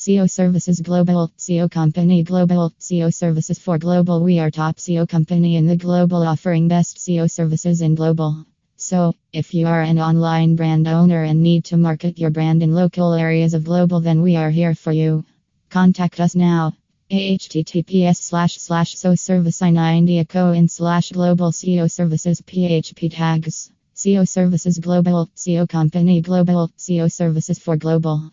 SEO Services Global, SEO Company Global, SEO Services for Global. We are top SEO company in the global offering best SEO services in global. So, if you are an online brand owner and need to market your brand in local areas of global, then we are here for you. Contact us now. https slash slash so service i 90 co slash global SEO services php tags SEO services global SEO company global SEO services for global